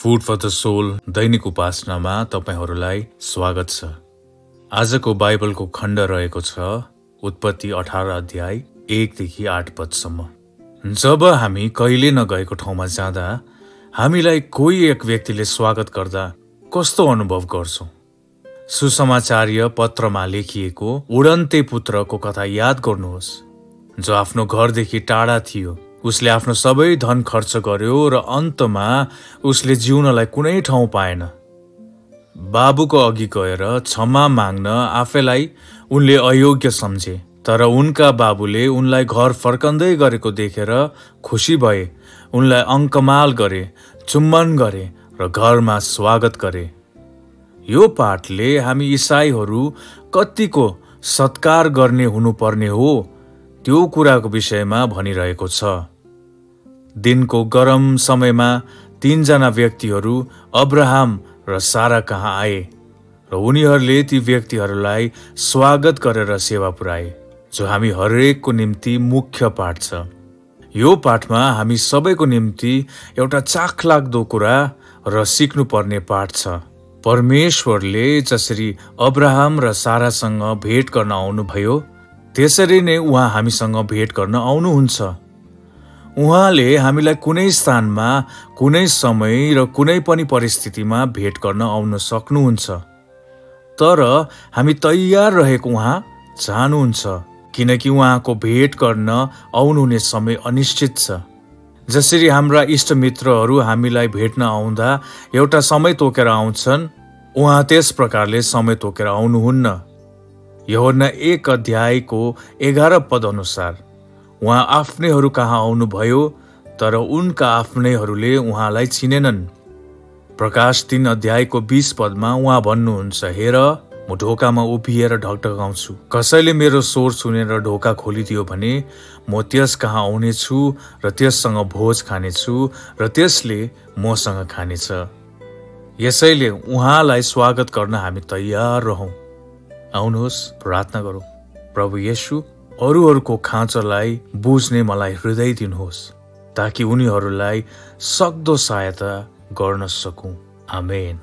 Food for the sole दैनिक उपासनामा तपाईँहरूलाई स्वागत छ। आजको बाइबलको खण्ड रहेको छ उत्पत्ति अठार अध्याय एकदेखि आठ पदसम्म। जब हामी कहिले नगएको ठाउँमा जाँदा हामीलाई कोही एक व्यक्तिले स्वागत गर्दा कस्तो अनुभव गर्छौँ? सुसमाचार्य पत्रमा लेखिएको उडन्ते पुत्रको कथा याद गर्नुहोस् जो आफ्नो घरदेखि टाढा थियो। उसले आफ्नो सबै धन खर्च गर्यो र अन्तमा उसले जिउनलाई कुनै ठाउँ पाएन। बाबुको अघि गएर क्षमा माग्न आफैलाई उनले अयोग्य सम्झे तर उनका बाबुले उनलाई घर फर्कँदै गरेको देखेर खुसी भए उनलाई अङ्कमाल गरे चुम्बन गरे र घरमा स्वागत गरे। यो पाठले हामी इसाईहरू कतिको सत्कार गर्ने हुनुपर्ने हो त्यो कुराको विषयमा भनिरहेको छ। दिनको गरम समयमा तीनजना व्यक्तिहरू अब्राहम र सारा कहाँ आए र उनीहरूले ती व्यक्तिहरूलाई स्वागत गरेर सेवा पुर्याए जो हामी हरेकको निम्ति मुख्य पाठ छ। यो पाठमा हामी सबैको निम्ति एउटा चाख लाग्दो कुरा र सिक्नुपर्ने पाठ छ। परमेश्वरले जसरी अब्राहम र सारासँग भेट गर्न आउनुभयो त्यसरी नै उहाँ हामीसँग भेट गर्न आउनुहुन्छ। उहाँले हामीलाई कुनै स्थानमा कुनै समय र कुनै पनि परिस्थितिमा भेट गर्न आउन सक्नुहुन्छ। तर हामी तयार रहेको उहाँ चाहनुहुन्छ किनकि उहाँको भेट गर्न आउनुहुने समय अनिश्चित छ। जसरी हाम्रा इष्टमित्रहरू हामीलाई भेट्न आउँदा एउटा समय तोकेर आउँछन् उहाँ त्यस प्रकारले समय तोकेर आउनुहुन्न। यहोन्ना एक अध्यायको एघार पद अनुसार। उहाँ आफ्नैहरू कहाँ आउनुभयो तर उनका आफ्नैहरूले उहाँलाई चिनेनन्। प्रकाश तीन अध्यायको बिस पदमा उहाँ भन्नुहुन्छ हेर म ढोकामा उभिएर ढकढकाउँछु। कसैले मेरो स्वर सुनेर ढोका खोलिदियो भने म त्यस कहाँ आउनेछु र त्यससँग भोज खानेछु र त्यसले मसँग खानेछ। यसैले उहाँलाई स्वागत गर्न हामी तयार रहौँ। आउनुहोस् प्रार्थना गरौँ। प्रभु येसु अरूहरूको खाँचोलाई बुझ्ने मलाई हृदय दिनुहोस् ताकि उनीहरूलाई सक्दो सहायता गर्न सकौँ। आमेन।